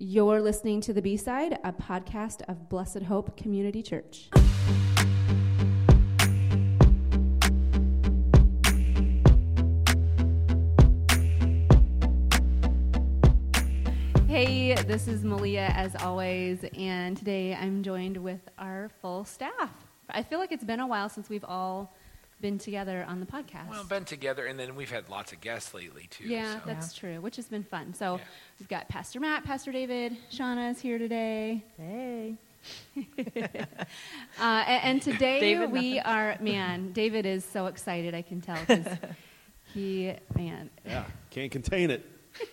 You're listening to The B Side, a podcast of Blessed Hope Community Church. Hey, this is Malia as always, and today I'm joined with our full staff. I feel like it's been a while since we've all been together on the podcast. Well, been together, and then we've had lots of guests lately too. Yeah, so. that's true, which has been fun. So Yeah. we've got Pastor Matt, Pastor David, Shauna is here today. Hey. Uh, and, and today David, we nothing. are, man, David is so excited, I can tell, because he, man, Yeah, can't contain it.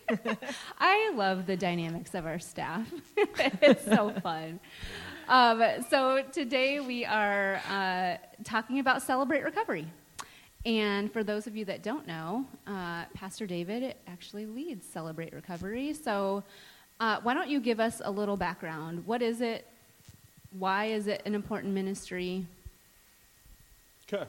I love the dynamics of our staff. it's so fun. Um, so today we are uh, talking about Celebrate Recovery. And for those of you that don't know, uh, Pastor David actually leads Celebrate Recovery. So uh, why don't you give us a little background? What is it? Why is it an important ministry? Okay.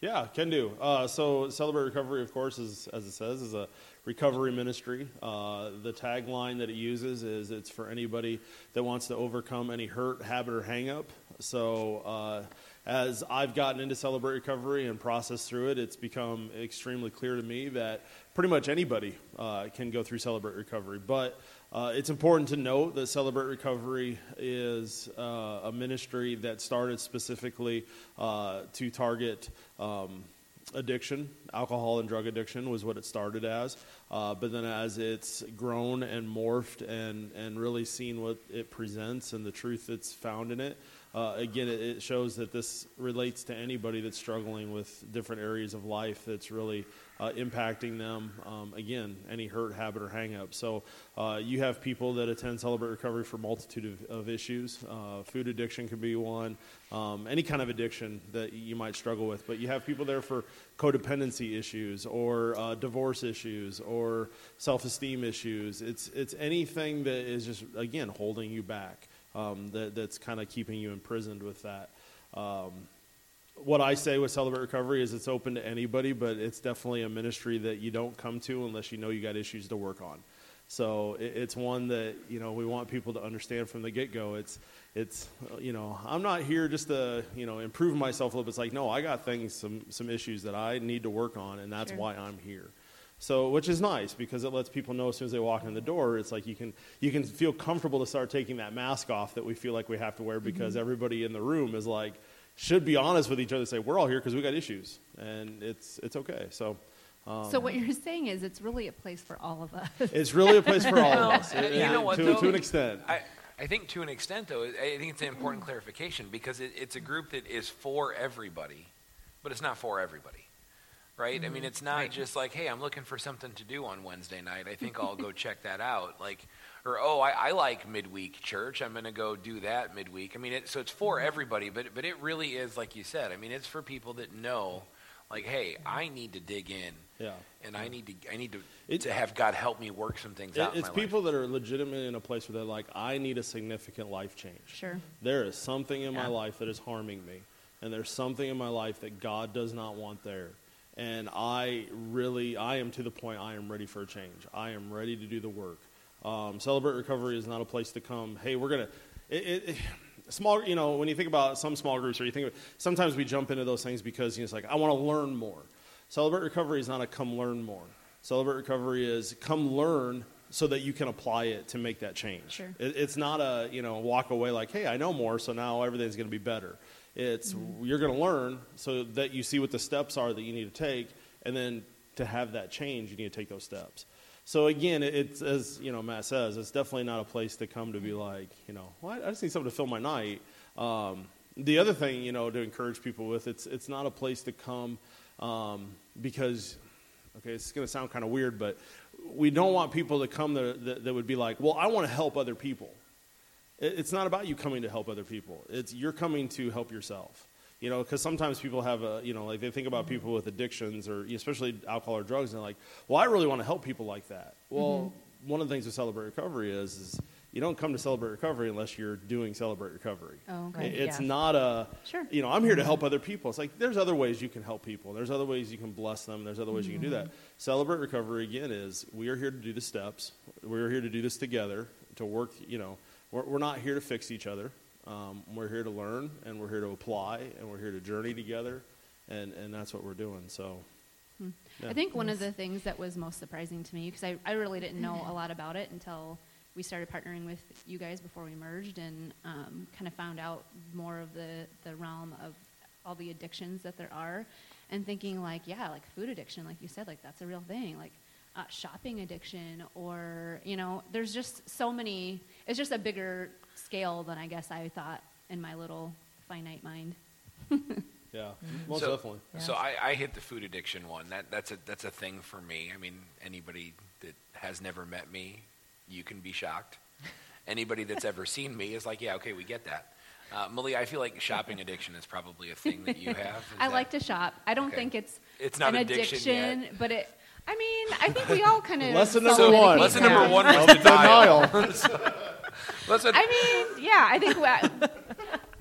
Yeah, can do. Uh, so, Celebrate Recovery, of course, is as it says, is a recovery ministry. Uh, the tagline that it uses is "It's for anybody that wants to overcome any hurt, habit, or hang-up." So, uh, as I've gotten into Celebrate Recovery and processed through it, it's become extremely clear to me that pretty much anybody uh, can go through Celebrate Recovery. But uh, it's important to note that Celebrate Recovery is uh, a ministry that started specifically uh, to target um, addiction. Alcohol and drug addiction was what it started as. Uh, but then as it's grown and morphed and, and really seen what it presents and the truth that's found in it, uh, again, it, it shows that this relates to anybody that's struggling with different areas of life that's really uh, impacting them. Um, again, any hurt, habit, or hang up. So uh, you have people that attend Celebrate Recovery for multitude of, of issues. Uh, food addiction could be one, um, any kind of addiction that you might struggle with. But you have people there for codependency issues or uh, divorce issues or self esteem issues. It's, it's anything that is just, again, holding you back. Um, that, that's kind of keeping you imprisoned with that. Um, what I say with Celebrate Recovery is it's open to anybody, but it's definitely a ministry that you don't come to unless you know you got issues to work on. So it's one that you know we want people to understand from the get go. It's it's you know I'm not here just to you know improve myself a little bit. It's like no, I got things some some issues that I need to work on, and that's Sure. why I'm here. So, which is nice because it lets people know as soon as they walk in the door, it's like you can you can feel comfortable to start taking that mask off that we feel like we have to wear because mm-hmm. everybody in the room is like should be honest with each other. and Say we're all here because we got issues, and it's it's okay. So, um, so what you're saying is it's really a place for all of us. it's really a place for all of us. It- you it- know what, to, though? to an extent. I, I think to an extent, though, I think it's an important clarification because it, it's a group that is for everybody, but it's not for everybody. Right? I mean, mm-hmm. it's not just like, hey, I'm looking for something to do on Wednesday night. I think I'll go check that out. Like, or oh, I, I like midweek church. I'm going to go do that midweek. I mean, it, so it's for mm-hmm. everybody, but but it really is like you said. I mean, it's for people that know, like, hey, I need to dig in, Yeah. and I need to I need to It- to have God help me work some things It- out. in it's my people that are legitimately in a place where they're like, I need a significant life change. Sure. There is something in my life that is harming me, and there's something in my life that God does not want there. And I really, I am to the point I am ready for a change. I am ready to do the work. Um, Celebrate Recovery is not a place to come. Hey, we're gonna. It, it, it- small, you know, when you think about some small groups, or you think, of, sometimes we jump into those things because you know, it's like I want to learn more. Celebrate Recovery is not a come learn more. Celebrate Recovery is come learn so that you can apply it to make that change. Sure. It, it's not a you know walk away like, hey, I know more, so now everything's going to be better. It's you're going to learn so that you see what the steps are that you need to take, and then to have that change, you need to take those steps. So again, it- it's as you know Matt says, it's definitely not a place to come to be like, you know, well, I I just need something to fill my night. Um, the other thing, you know, to encourage people with, it's it's not a place to come um, because, okay, it's going to sound kind of weird, but we don't want people to come that, that, that would be like, well, I want to help other people. It- It's not about you coming to help other people. It's you're coming to help yourself. You know, because sometimes people have a, you know, like they think about mm-hmm. people with addictions or especially alcohol or drugs, and they're like, well, I really want to help people like that. Well, mm-hmm. one of the things with Celebrate Recovery is, is you don't come to Celebrate Recovery unless you're doing Celebrate Recovery. Oh, okay. It's Yeah. not a, Sure. you know, I'm here to mm-hmm. help other people. It's like there's other ways you can help people. There's other ways you can bless them. There's other ways you can do that. Mm-hmm. Celebrate Recovery again is we are here to do the steps. We are here to do this together to work. You know, we're, we're not here to fix each other. Um, we're here to learn, and we're here to apply, and we're here to journey together, and and that's what we're doing. So. Hmm. Yeah. I think one of the things that was most surprising to me, because I, I really didn't know mm-hmm. a lot about it until we started partnering with you guys before we merged and um, kind of found out more of the, the realm of all the addictions that there are and thinking like yeah like food addiction like you said like that's a real thing like uh, shopping addiction or you know there's just so many it's just a bigger scale than i guess i thought in my little finite mind Yeah, most so, definitely. So I, I hit the food addiction one. That that's a that's a thing for me. I mean, anybody that has never met me, you can be shocked. Anybody that's ever seen me is like, yeah, okay, we get that. Uh, Malia, I feel like shopping addiction is probably a thing that you have. Is I that- like to shop. I don't Okay. think it's It's not an addiction yet. but it. I mean, I think we all kind of. Lesson number one. Lesson pieces. number one was Of denial. denial. Lesson, I mean, yeah, I think we-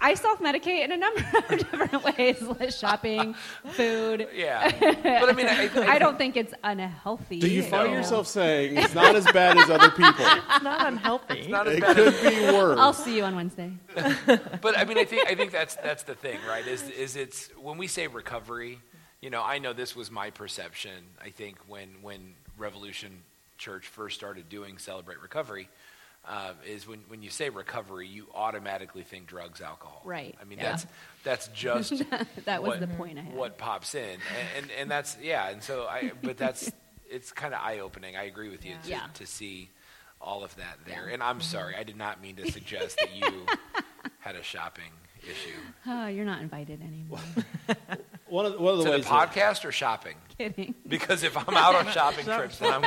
I self-medicate in a number of different ways, like shopping, food. yeah, but I mean, I, I, I don't think it's unhealthy. Do you find know. yourself saying it's not as bad as other people? It's not unhealthy. It's not as It bad could as, be worse. I'll see you on Wednesday. but I mean, I think I think that's that's the thing, right? Is is it's when we say recovery, you know, I know this was my perception. I think when when Revolution Church first started doing Celebrate Recovery, uh, is when when you say recovery, you automatically think drugs, alcohol. Right, I mean, yeah. that's that's just That was what- the point I had. what pops in, and, and and that's yeah, and so I, but that's it's kind of eye opening. I agree with you to, Yeah. to see all of that there. Yeah. And I'm sorry, I did not mean to suggest that you had a shopping issue. Oh, you're not invited anymore. One of one of the To the ways that- podcast or shopping? Kidding. Because if I'm out on shopping trips, then I'm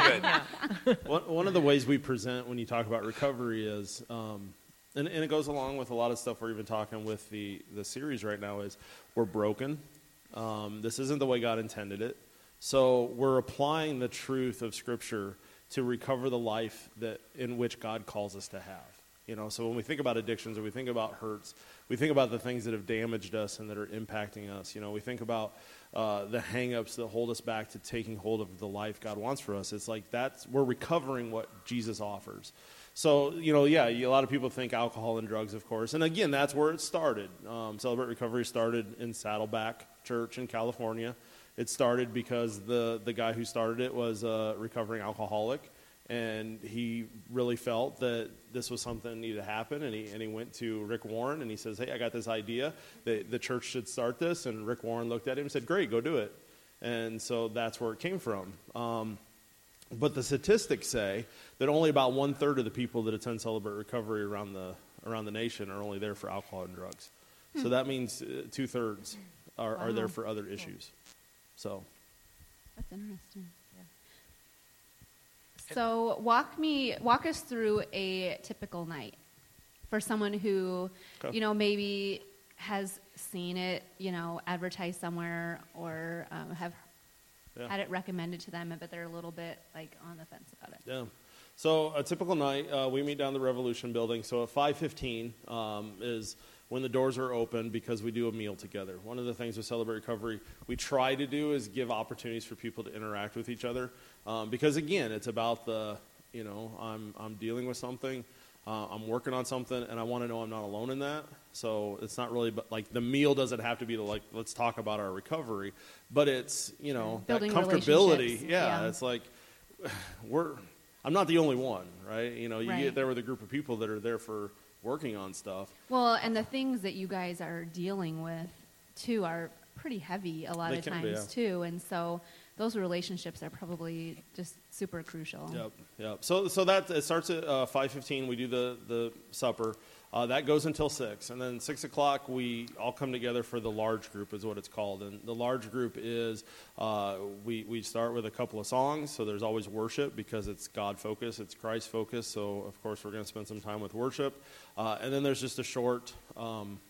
good. One, one of the ways we present when you talk about recovery is, um, and, and it goes along with a lot of stuff we're even talking with the, the series right now, is we're broken. Um, this isn't the way God intended it. So we're applying the truth of Scripture to recover the life that in which God calls us to have. You know, so when we think about addictions or we think about hurts, we think about the things that have damaged us and that are impacting us. You know, we think about uh, the hangups that hold us back to taking hold of the life God wants for us. It's like that's we're recovering what Jesus offers. So you know, yeah, a lot of people think alcohol and drugs, of course, and again, that's where it started. Um, Celebrate Recovery started in Saddleback Church in California. It started because the the guy who started it was a recovering alcoholic, and he really felt that this was something that needed to happen. And he and he went to Rick Warren and he says, "Hey, I got this idea. The the church should start this." And Rick Warren looked at him and said, "Great, go do it." And so that's where it came from. Um, but the statistics say that only about one third of the people that attend Celebrate Recovery around the around the nation are only there for alcohol and drugs. So that means uh, two thirds are, are there for other issues. So That's interesting. So walk me, walk us through a typical night for someone who, Okay. you know, maybe has seen it, you know, advertised somewhere or um, have Yeah. had it recommended to them, but they're a little bit like on the fence about it. Yeah. So a typical night, uh, we meet down the Revolution Building. So at 5:15 um, is when the doors are open because we do a meal together. One of the things with Celebrate Recovery we try to do is give opportunities for people to interact with each other um, because again, it's about the you know I'm I'm dealing with something. Uh, I'm working on something, and I want to know I'm not alone in that. So it's not really, but like the meal doesn't have to be the like let's talk about our recovery, but it's you know Building that comfortability. Yeah, yeah. it's like we're I'm not the only one, right? You know, you Right. get there with a group of people that are there for working on stuff. Well, and the things that you guys are dealing with too are pretty heavy a lot They of times be, yeah. too, and so those relationships are probably just super crucial. Yep, yep. So so that it starts at uh, five fifteen. We do the the supper. Uh, that goes until six, and then six o'clock we all come together for the large group, is what it's called. And the large group is uh, we we start with a couple of songs. So there's always worship because it's God focused, it's Christ focused. So of course we're going to spend some time with worship, uh, and then there's just a short. Um,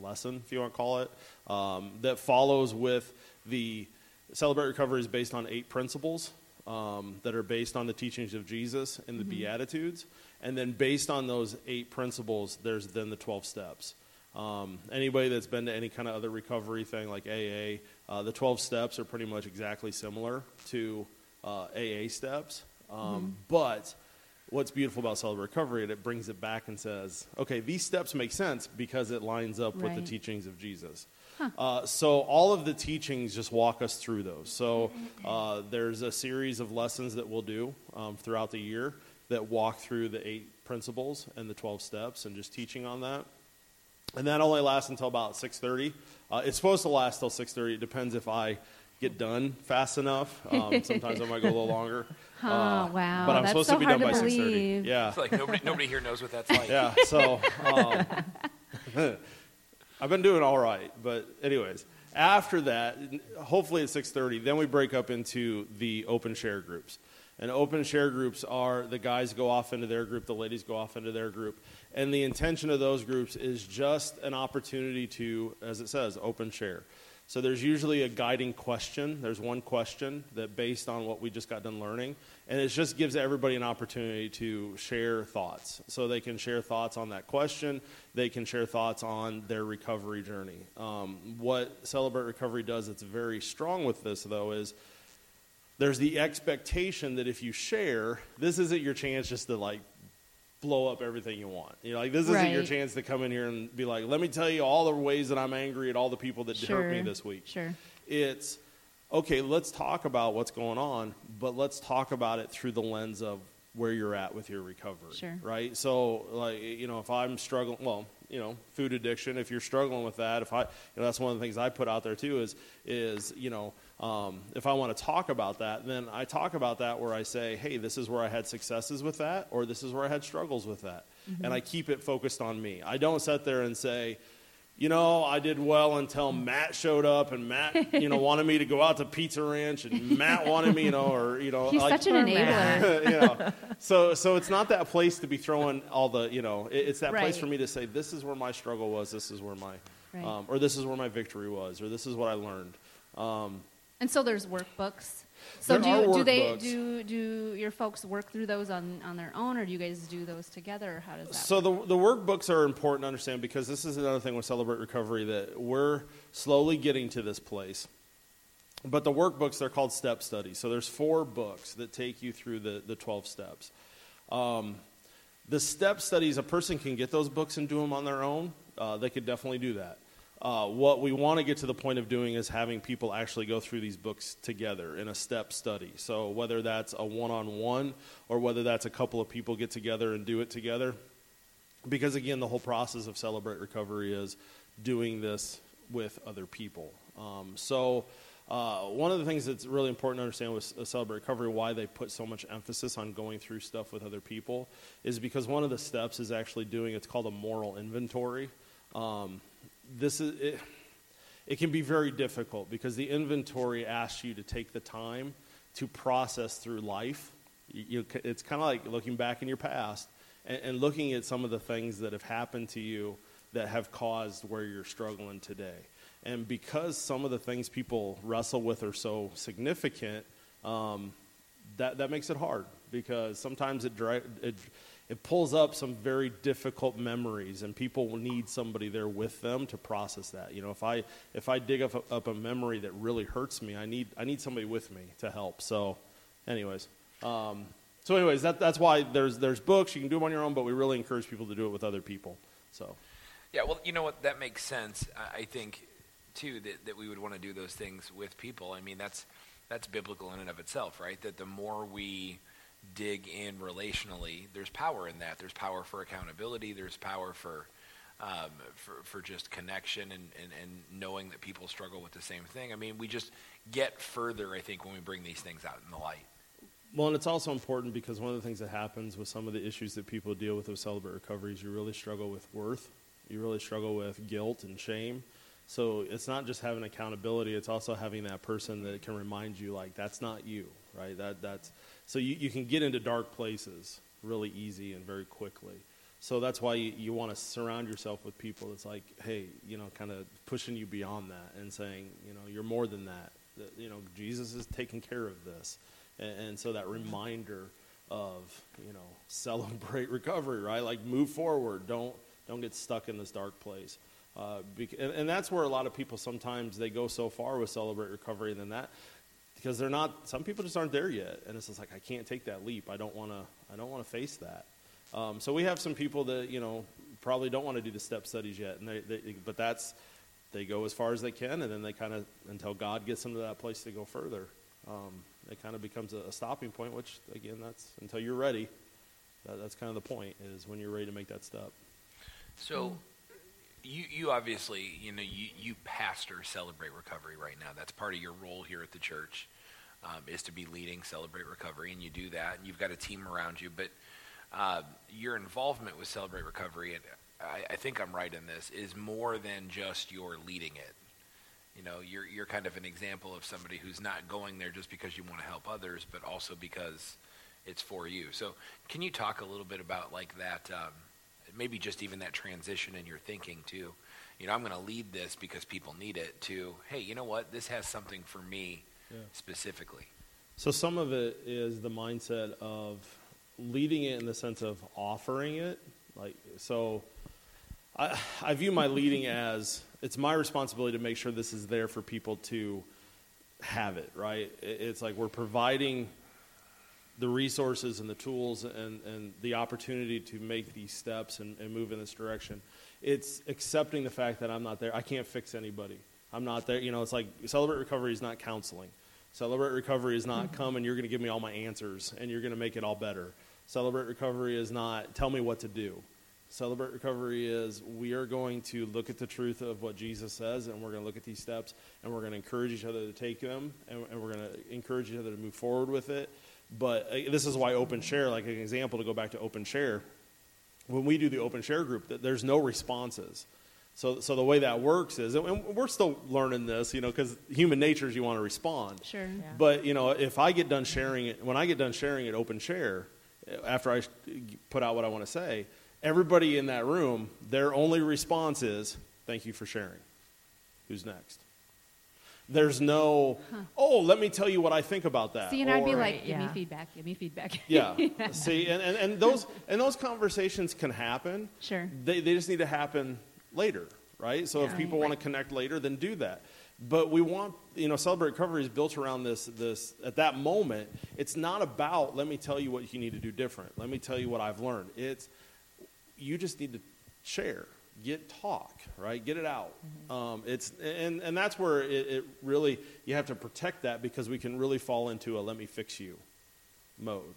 lesson, if you want to call it, um, that follows with the Celebrate Recovery is based on eight principles um, that are based on the teachings of Jesus and the Beatitudes. And then based on those eight principles, there's then the 12 steps. Um, anybody that's been to any kind of other recovery thing like AA, uh, the 12 steps are pretty much exactly similar to uh, AA steps. Um, But what's beautiful about Celebrate Recovery, is it brings it back and says, okay, these steps make sense because it lines up with the teachings of Jesus. Uh, so all of the teachings just walk us through those. So uh, there's a series of lessons that we'll do um, throughout the year that walk through the eight principles and the 12 steps and just teaching on that. And that only lasts until about 6.30 uh, it's supposed to last till 6.30 it depends if i get done fast enough. Um, sometimes i might go a little longer. Oh, Uh, wow. but i'm That's supposed so to be hard done to by 6.30 believe. yeah. It's like nobody, nobody here knows what that's like. yeah so um, i've been doing all right but anyways after that hopefully at 6.30 then we break up into the open share groups. And open share groups are the guys go off into their group the ladies go off into their group. And the intention of those groups is just an opportunity to as it says open share so there's usually a guiding question. There's one question that based on what we just got done learning, and it just gives everybody an opportunity to share thoughts. So they can share thoughts on that question. They can share thoughts on their recovery journey. Um, what Celebrate Recovery does that's very strong with this, though, is there's the expectation that if you share, this isn't your chance just to like blow up everything you want. You know, like this isn't your chance to come in here and be like, let me tell you all the ways that I'm angry at all the people that hurt me this week. Sure. It's okay, let's talk about what's going on, but let's talk about it through the lens of where you're at with your recovery. Sure. Right? So like you know, if I'm struggling well, you know, food addiction, if you're struggling with that, if I you know, that's one of the things I put out there too is is, you know, um, if I want to talk about that, then I talk about that where I say, hey, this is where I had successes with that, or this is where I had struggles with that. And I keep it focused on me. I don't sit there and say, you know, I did well until Matt showed up, and Matt, you know, wanted me to go out to Pizza Ranch, and Matt wanted me, you know, or you know, He's like, such an enabler. you know, so so it's not that place to be throwing all the, you know, it, it's that place for me to say, this is where my struggle was, this is where my, Right. um, or this is where my victory was, or this is what I learned. Um, And so there's workbooks. So There do do they do do your folks work through those on, on their own, or do you guys do those together? Or how does that? So the the workbooks are important to understand because this is another thing with Celebrate Recovery that we're slowly getting to this place. But the workbooks they're called step studies. So there's four books that take you through the the twelve steps. Um, the step studies, a person can get those books and do them on their own. Uh, they could definitely do that. Uh, what we want to get to the point of doing is having people actually go through these books together in a step study. So whether that's a one-on-one or whether that's a couple of people get together and do it together, because again, the whole process of Celebrate Recovery is doing this with other people. Um, so, uh, one of the things that's really important to understand with Celebrate Recovery, why they put so much emphasis on going through stuff with other people, is because one of the steps is actually doing it's called a moral inventory. Um, this is it, it can be very difficult because the inventory asks you to take the time to process through life. You, you, it's kind of like looking back in your past and, and looking at some of the things that have happened to you that have caused where you're struggling today. And because some of the things people wrestle with are so significant, um, that, that makes it hard because sometimes it, dri- it, it pulls up some very difficult memories and people will need somebody there with them to process that. You know, if I, if I dig up a, up a memory that really hurts me, I need, I need somebody with me to help. So anyways, um, so anyways, that, that's why there's, there's books, you can do them on your own, but we really encourage people to do it with other people. So. Yeah, well, you know what? That makes sense. I I think, too, that, that we would want to do those things with people. I mean, that's that's biblical in and of itself, right? That the more we dig in relationally, there's power in that. There's power for accountability. There's power for um, for, for just connection and, and, and knowing that people struggle with the same thing. I mean, we just get further, I think, when we bring these things out in the light. Well, and it's also important because one of the things that happens with some of the issues that people deal with with Celebrate Recovery is you really struggle with worth. You really struggle with guilt and shame. So it's not just having accountability; it's also having that person that can remind you, like, that's not you, right? That that's so you, you can get into dark places really easy and very quickly. So that's why you, you want to surround yourself with people that's like, hey, you know, kind of pushing you beyond that and saying, you know, you're more than that. That, You know, Jesus is taking care of this. And, and so that reminder of, you know, celebrate recovery, right? Like move forward. Don't, don't get stuck in this dark place. Uh, and, and that's where a lot of people sometimes they go so far with celebrate recovery and then that because they're not. Some people just aren't there yet, and it's just like I can't take that leap. I don't want to. I don't want to face that. Um, so we have some people that you know probably don't want to do the step studies yet, and they, they but that's they go as far as they can, and then they kind of until God gets them to that place to go further. Um, it kind of becomes a, a, stopping point, which again, that's until you're ready. That, that's kind of the point is when you're ready to make that step. So, you you obviously you know you you pastor Celebrate Recovery right now. That's part of your role here at the church. Um, is to be leading Celebrate Recovery, and you do that, and you've got a team around you. But uh, your involvement with Celebrate Recovery, and I, I, think I'm right in this, is more than just your leading it. You know, you're you're kind of an example of somebody who's not going there just because you want to help others, but also because it's for you. So, can you talk a little bit about like that? Um, maybe just even that transition in your thinking too. You know, I'm going to lead this because people need it. To hey, you know what? This has something for me yeah. specifically. So some of it is the mindset of leading it in the sense of offering it. Like so, I, I view my leading as it's my responsibility to make sure this is there for people to have it. Right? It's like we're providing the resources and the tools and, and the opportunity to make these steps and, and move in this direction. It's accepting the fact that I'm not there. I can't fix anybody. I'm not there. You know, it's like Celebrate Recovery is not counseling. Celebrate Recovery is not come and you're going to give me all my answers and you're going to make it all better. Celebrate Recovery is not tell me what to do. Celebrate Recovery is we are going to look at the truth of what Jesus says and we're going to look at these steps and we're going to encourage each other to take them and, and we're going to encourage each other to move forward with it. But uh, this is why Open Share, like an example to go back to Open Share, when we do the Open Share group, there's no responses. So, so the way that works is, and we're still learning this, you know, because human nature is you want to respond. Sure. Yeah. But you know, if I get done sharing it, when I get done sharing it, open share, after I put out what I want to say, everybody in that room, their only response is, "Thank you for sharing." Who's next? There's no, huh. oh, let me tell you what I think about that. See, and or, I'd be like, give yeah. me feedback, give me feedback. yeah. yeah. See, and, and, and those and those conversations can happen. Sure. They they just need to happen later, right? So yeah. if people right. want to connect later, then do that. But we want, you know, Celebrate Recovery is built around this, this, at that moment, it's not about, let me tell you what you need to do different. Let me tell you what I've learned. It's, you just need to share, get talk, right? Get it out. Mm-hmm. Um, it's, and, and that's where it, it really, you have to protect that because we can really fall into a let me fix you mode.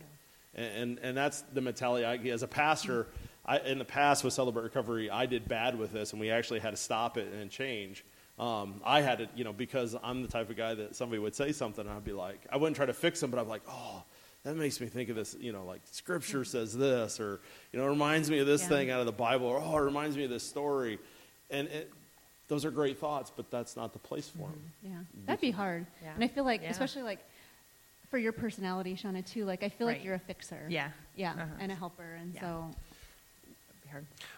Yeah. And, and that's the mentality I, as a pastor, I, in the past with Celebrate Recovery, I did bad with this and we actually had to stop it and change um, I had to, you know, because I'm the type of guy that somebody would say something, and I'd be like, I wouldn't try to fix them, but I'm like, oh, that makes me think of this, you know, like Scripture says this, or you know, it reminds me of this yeah. thing out of the Bible, or oh, it reminds me of this story, and it, those are great thoughts, but that's not the place for them. Mm-hmm. Yeah, that'd be hard, yeah. and I feel like, yeah. especially like for your personality, Shauna, too. Like I feel right. like you're a fixer. Yeah, yeah, uh-huh. and a helper, and so.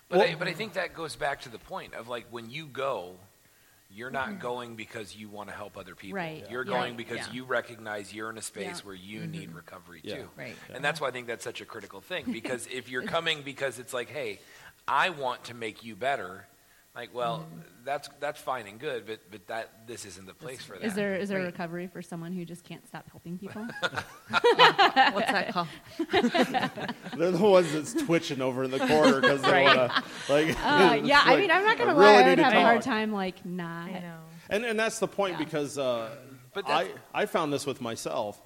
But well, I, but I think that goes back to the point of like when you go you're not mm-hmm. going because you want to help other people. Right. You're going because yeah. you recognize you're in a space yeah. where you mm-hmm. need recovery yeah. too. Right. And that's why I think that's such a critical thing because if you're coming because it's like, hey, I want to make you better, like, well, mm-hmm. that's that's fine and good, but but that this isn't the place for that. Is there is there right. recovery for someone who just can't stop helping people? What's that called? They're the ones that's twitching over in the corner because they right. want to like. Uh, yeah, like, I mean, I'm not gonna lie. I would have a hard time like not. I know. And and that's the point yeah. because uh, but I I found this with myself.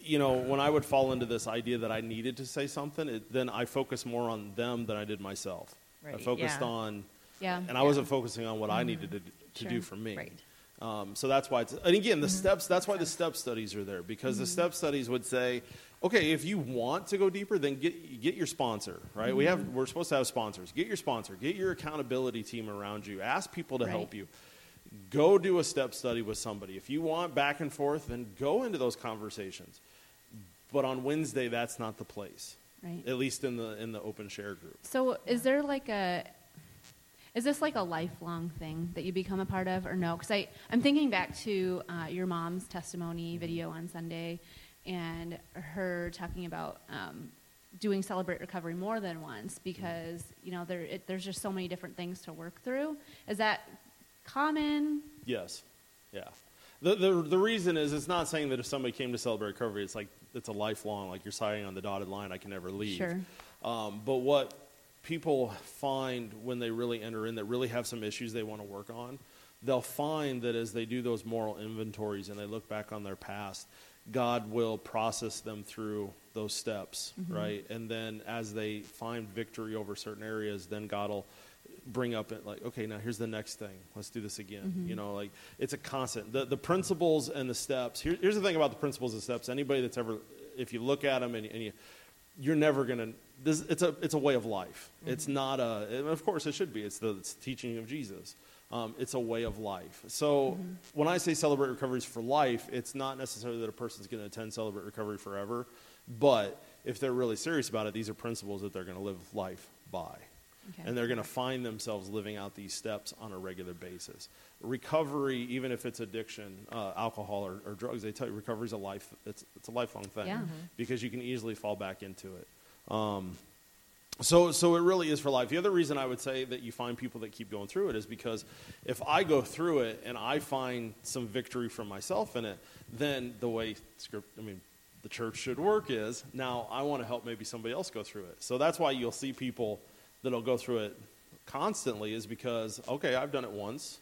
You know, when I would fall into this idea that I needed to say something, it, then I focused more on them than I did myself. Right. I focused yeah. on yeah. And I wasn't focusing on what mm-hmm. I needed to, to sure. do for me. Right. Um, so that's why it's, and again, the mm-hmm. steps, that's why the step studies are there because mm-hmm. the step studies would say, okay, if you want to go deeper, then get, get your sponsor, right? We have, mm-hmm. we're supposed to have sponsors. Get your sponsor, get your accountability team around you, ask people to right. help you. Go do a step study with somebody. If you want back and forth, then go into those conversations. But on Wednesday, that's not the place. Right. At least in the in the open share group. So, is there like a is this like a lifelong thing that you become a part of, or no? Because I'm thinking back to uh, your mom's testimony video on Sunday, and her talking about um, doing Celebrate Recovery more than once because you know there it, there's just so many different things to work through. Is that common? Yes, yeah. The, the, the reason is it's not saying that if somebody came to celebrate recovery, it's like it's a lifelong, like you're signing on the dotted line, I can never leave. Sure. Um, but what people find when they really enter in that really have some issues they want to work on, they'll find that as they do those moral inventories and they look back on their past, God will process them through those steps, mm-hmm. right? And then as they find victory over certain areas, then God will bring up it like, okay, now here's the next thing. Let's do this again. Mm-hmm. You know, like it's a constant. The the principles and the steps. Here, here's the thing about the principles and steps. Anybody that's ever, if you look at them and, and you, you're never gonna. This, it's a it's a way of life. It's not a. Of course, it should be. It's the, it's the teaching of Jesus. Um, it's a way of life. So when I say celebrate recoveries for life, it's not necessarily that a person's going to attend celebrate recovery forever, but if they're really serious about it, these are principles that they're going to live life by. Okay. And they're going to find themselves living out these steps on a regular basis. Recovery, even if it's addiction, uh, alcohol or, or drugs, they tell you recovery is a life. It's, it's a lifelong thing Yeah. Because you can easily fall back into it. Um, so, so it really is for life. The other reason I would say that you find people that keep going through it is because if I go through it and I find some victory for myself in it, then the way script, I mean, the church should work is now I want to help maybe somebody else go through it. So that's why you'll see people that'll go through it constantly is because okay, I've done it once.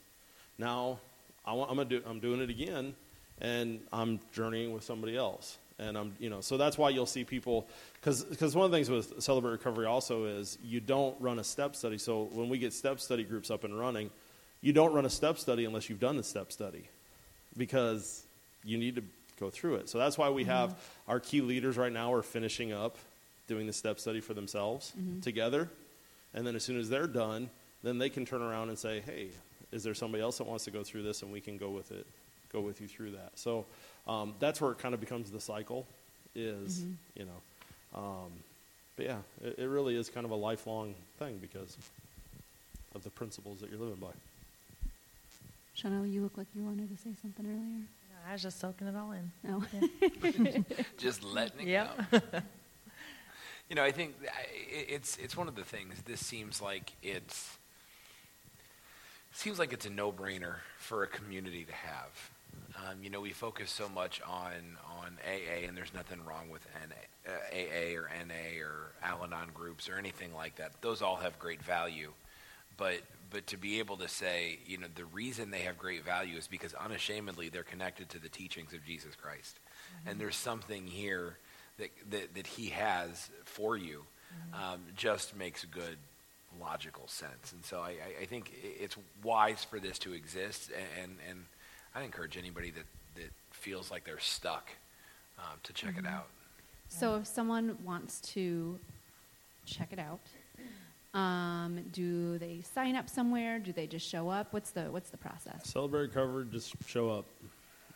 Now I gonna do, I'm doing it again, and I'm journeying with somebody else. And I'm, you know, so that's why you'll see people, because one of the things with Celebrate Recovery also is you don't run a step study. So when we get step study groups up and running, you don't run a step study unless you've done the step study, because you need to go through it. So that's why we have mm-hmm. our key leaders right now are finishing up doing the step study for themselves mm-hmm. together, and then as soon as they're done, then they can turn around and say, "Hey, is there somebody else that wants to go through this, and we can go with it, go with you through that." So um, that's where it kind of becomes the cycle, is you know, um, but yeah, it, it really is kind of a lifelong thing because of the principles that you're living by. Chanel, you look like you wanted to say something earlier. No, I was just soaking it all in. No. just letting it Yep. go. you know, I think I- i- it's it's one of the things. This seems like it's seems like it's a no-brainer for a community to have. Um, you know, we focus so much on on AA, and there's nothing wrong with NA, uh, AA or NA or Al-Anon groups or anything like that. Those all have great value, but but to be able to say, you know, the reason they have great value is because unashamedly they're connected to the teachings of Jesus Christ, and there's something here that that, that He has for you, um, just makes good logical sense. And so I, I, I think it's wise for this to exist, and and I encourage anybody that that feels like they're stuck um, to check it out. So if someone wants to check it out, um, do they sign up somewhere? Do they just show up? What's the what's the process? Celebrate Recovery, just show up.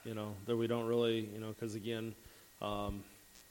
You know that we don't really, you know, because again, um,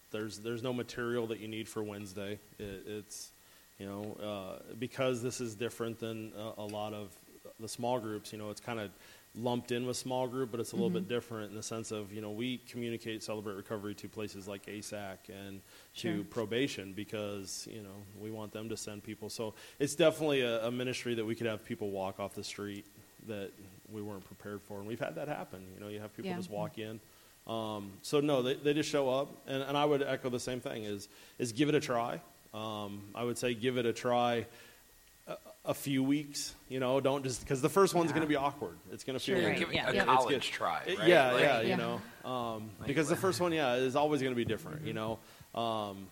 there's there's no material that you need for Wednesday. It, it's you know uh, because this is different than a, a lot of the small groups. You know, it's kind of lumped in with small group, but it's a little bit different in the sense of you know we communicate Celebrate Recovery to places like ASAC and Sure. to probation because you know we want them to send people. So it's definitely a, a ministry that we could have people walk off the street that we weren't prepared for, and we've had that happen. You know, you have people Yeah. just walk in. Um, so no, they, they just show up, and, and I would echo the same thing: is is give it a try. Um, I would say give it a try. A, a few weeks, you know, don't just because the first one's Yeah. going to be awkward. It's going to feel Sure. weird. Right, Give it yeah. a Yeah. It's college good. try, right? Yeah, Like- yeah, Yeah. you know, um, because the first one, yeah, is always going to be different, you know, um,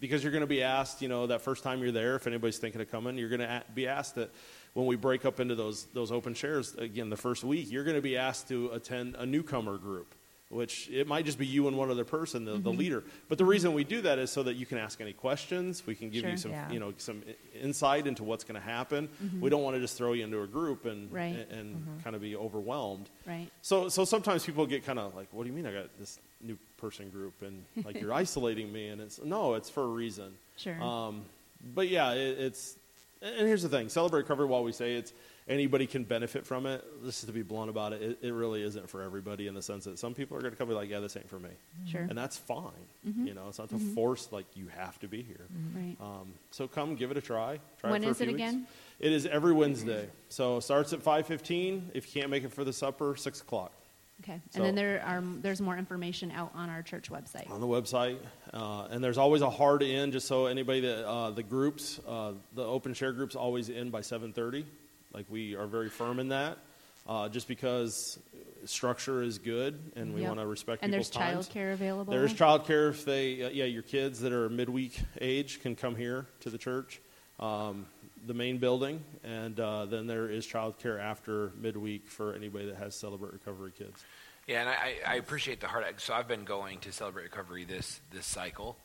because you're going to be asked, you know, that first time you're there, if anybody's thinking of coming, you're going to be asked that when we break up into those those open shares again the first week, you're going to be asked to attend a newcomer group. Which it might just be you and one other person, the, the mm-hmm. leader. But the reason we do that is so that you can ask any questions. We can give Sure. you some, Yeah. you know, some insight into what's going to happen. Mm-hmm. We don't want to just throw you into a group and Right. and, mm-hmm. and kind of be overwhelmed. Right. So, so sometimes people get kind of like, "What do you mean I got this new person group and like you're isolating me?" And it's no, it's for a reason. Sure. Um, but yeah, it, it's and here's the thing: celebrate recovery. While we say it's anybody can benefit from it, just to be blunt about it, it, it really isn't for everybody in the sense that some people are going to come be like, "Yeah, this ain't for me," Sure. and that's fine. You know, it's not to force like you have to be here. Right. Um, so come, give it a try. try When it is it few weeks. again? It is every Wednesday. So it starts at five fifteen. If you can't make it for the supper, six o'clock. Okay. So- And then there are there's more information out on our church website. on the website. Uh, and there's always a hard end, just so anybody that uh, the groups, uh, the open share groups, always end by 7:30. Like we are very firm in that, uh, just because structure is good and we Yep. want to respect And people's And there's times. childcare available. There is childcare if they, uh, yeah, your kids that are midweek age can come here to the church, um, the main building, and uh, then there is childcare after midweek for anybody that has Celebrate Recovery kids. Yeah, and I, I appreciate the heart. So I've been going to celebrate recovery this this cycle.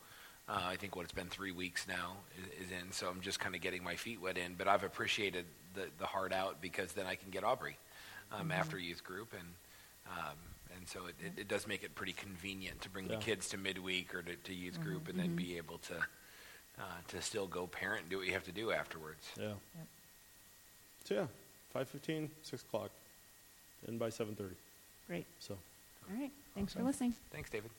Uh, I think what it's been three weeks now is, is in. So I'm just kind of getting my feet wet in. But I've appreciated the the heart out because then I can get Aubrey um, after youth group and. Um, and so it, it, it does make it pretty convenient to bring Yeah. the kids to midweek or to, to youth group and then be able to uh, to still go parent and do what you have to do afterwards. Yeah. So yeah, 5:15, 6 o'clock, and by 7:30. Great. So. All right. Thanks for listening. Thanks, David.